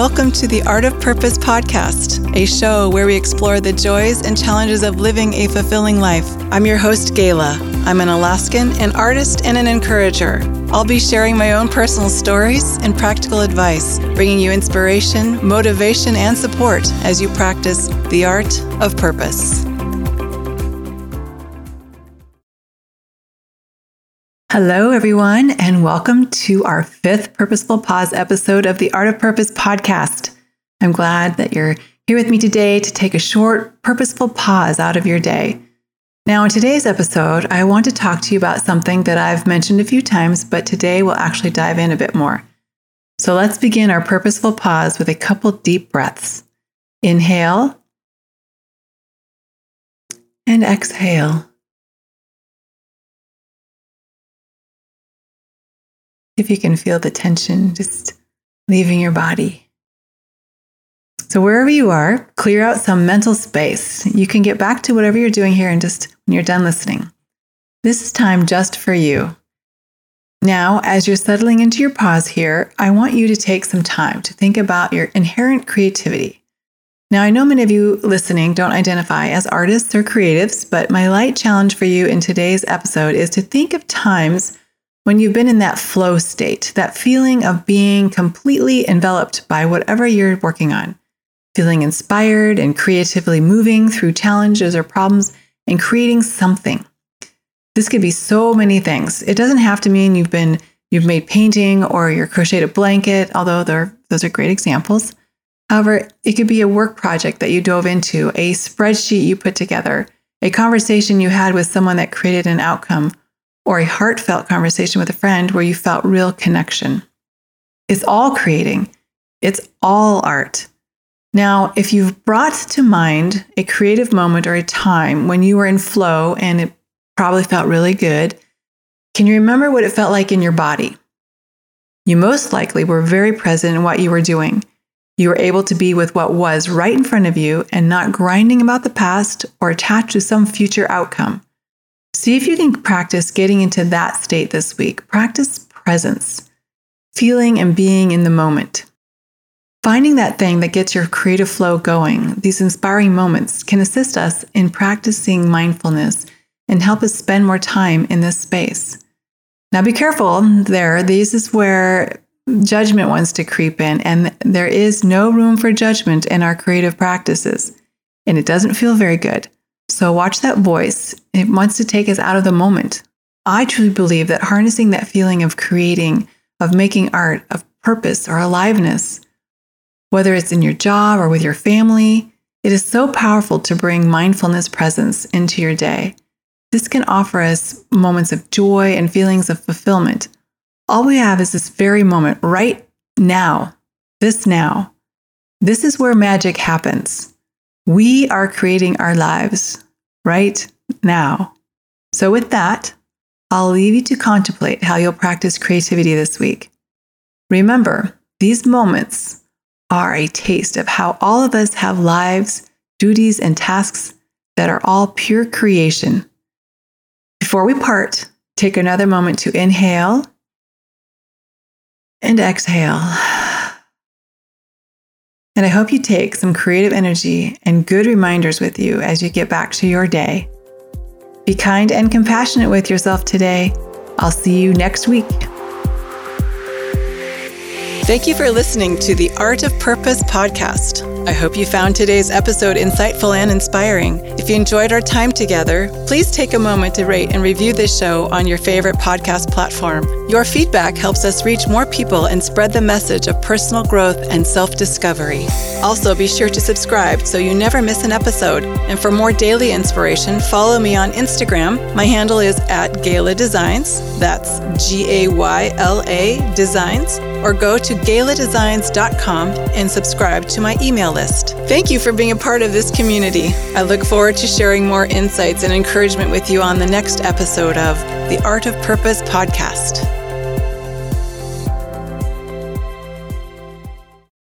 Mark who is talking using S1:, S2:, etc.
S1: Welcome to the Art of Purpose podcast, a show where we explore the joys and challenges of living a fulfilling life. I'm your host, Gayla. I'm an Alaskan, an artist, and an encourager. I'll be sharing my own personal stories and practical advice, bringing you inspiration, motivation, and support as you practice the art of purpose. Hello, everyone, and welcome to our fifth Purposeful Pause episode of the Art of Purpose podcast. I'm glad that you're here with me today to take a short, purposeful pause out of your day. Now, in today's episode, I want to talk to you about something that I've mentioned a few times, but today we'll actually dive in a bit more. So let's begin our purposeful pause with a couple deep breaths. Inhale and exhale. If you can feel the tension just leaving your body. So, wherever you are, clear out some mental space. You can get back to whatever you're doing here and just when you're done listening. This is time just for you. Now, as you're settling into your pause here, I want you to take some time to think about your inherent creativity. Now, I know many of you listening don't identify as artists or creatives, but my light challenge for you in today's episode is to think of times when you've been in that flow state, that feeling of being completely enveloped by whatever you're working on, feeling inspired and creatively moving through challenges or problems and creating something. This could be so many things. It doesn't have to mean you've been you've made painting or you're crocheted a blanket, although those are great examples. However, it could be a work project that you dove into, a spreadsheet you put together, a conversation you had with someone that created an outcome, or a heartfelt conversation with a friend where you felt real connection. It's all creating, it's all art. Now, if you've brought to mind a creative moment or a time when you were in flow and it probably felt really good, can you remember what it felt like in your body? You most likely were very present in what you were doing. You were able to be with what was right in front of you and not grinding about the past or attached to some future outcome. See if you can practice getting into that state this week. Practice presence, feeling and being in the moment. Finding that thing that gets your creative flow going, these inspiring moments, can assist us in practicing mindfulness and help us spend more time in this space. Now, be careful there. This is where judgment wants to creep in, and there is no room for judgment in our creative practices, and it doesn't feel very good. So watch that voice. It wants to take us out of the moment. I truly believe that harnessing that feeling of creating, of making art, of purpose or aliveness, whether it's in your job or with your family, it is so powerful to bring mindfulness presence into your day. This can offer us moments of joy and feelings of fulfillment. All we have is this very moment right now, this now. This is where magic happens. We are creating our lives right now. So, with that, I'll leave you to contemplate how you'll practice creativity this week. Remember, these moments are a taste of how all of us have lives, duties, and tasks that are all pure creation. Before we part, take another moment to inhale and exhale. And I hope you take some creative energy and good reminders with you as you get back to your day. Be kind and compassionate with yourself today. I'll see you next week. Thank you for listening to the Art of Purpose podcast. I hope you found today's episode insightful and inspiring. If you enjoyed our time together, please take a moment to rate and review this show on your favorite podcast platform. Your feedback helps us reach more people and spread the message of personal growth and self discovery. Also, be sure to subscribe so you never miss an episode. And for more daily inspiration, follow me on Instagram. My handle is at Gayla Designs. That's G A Y L A Designs. Or go to gayladesigns.com and subscribe to my email Thank you for being a part of this community. I look forward to sharing more insights and encouragement with you on the next episode of the Art of Purpose podcast.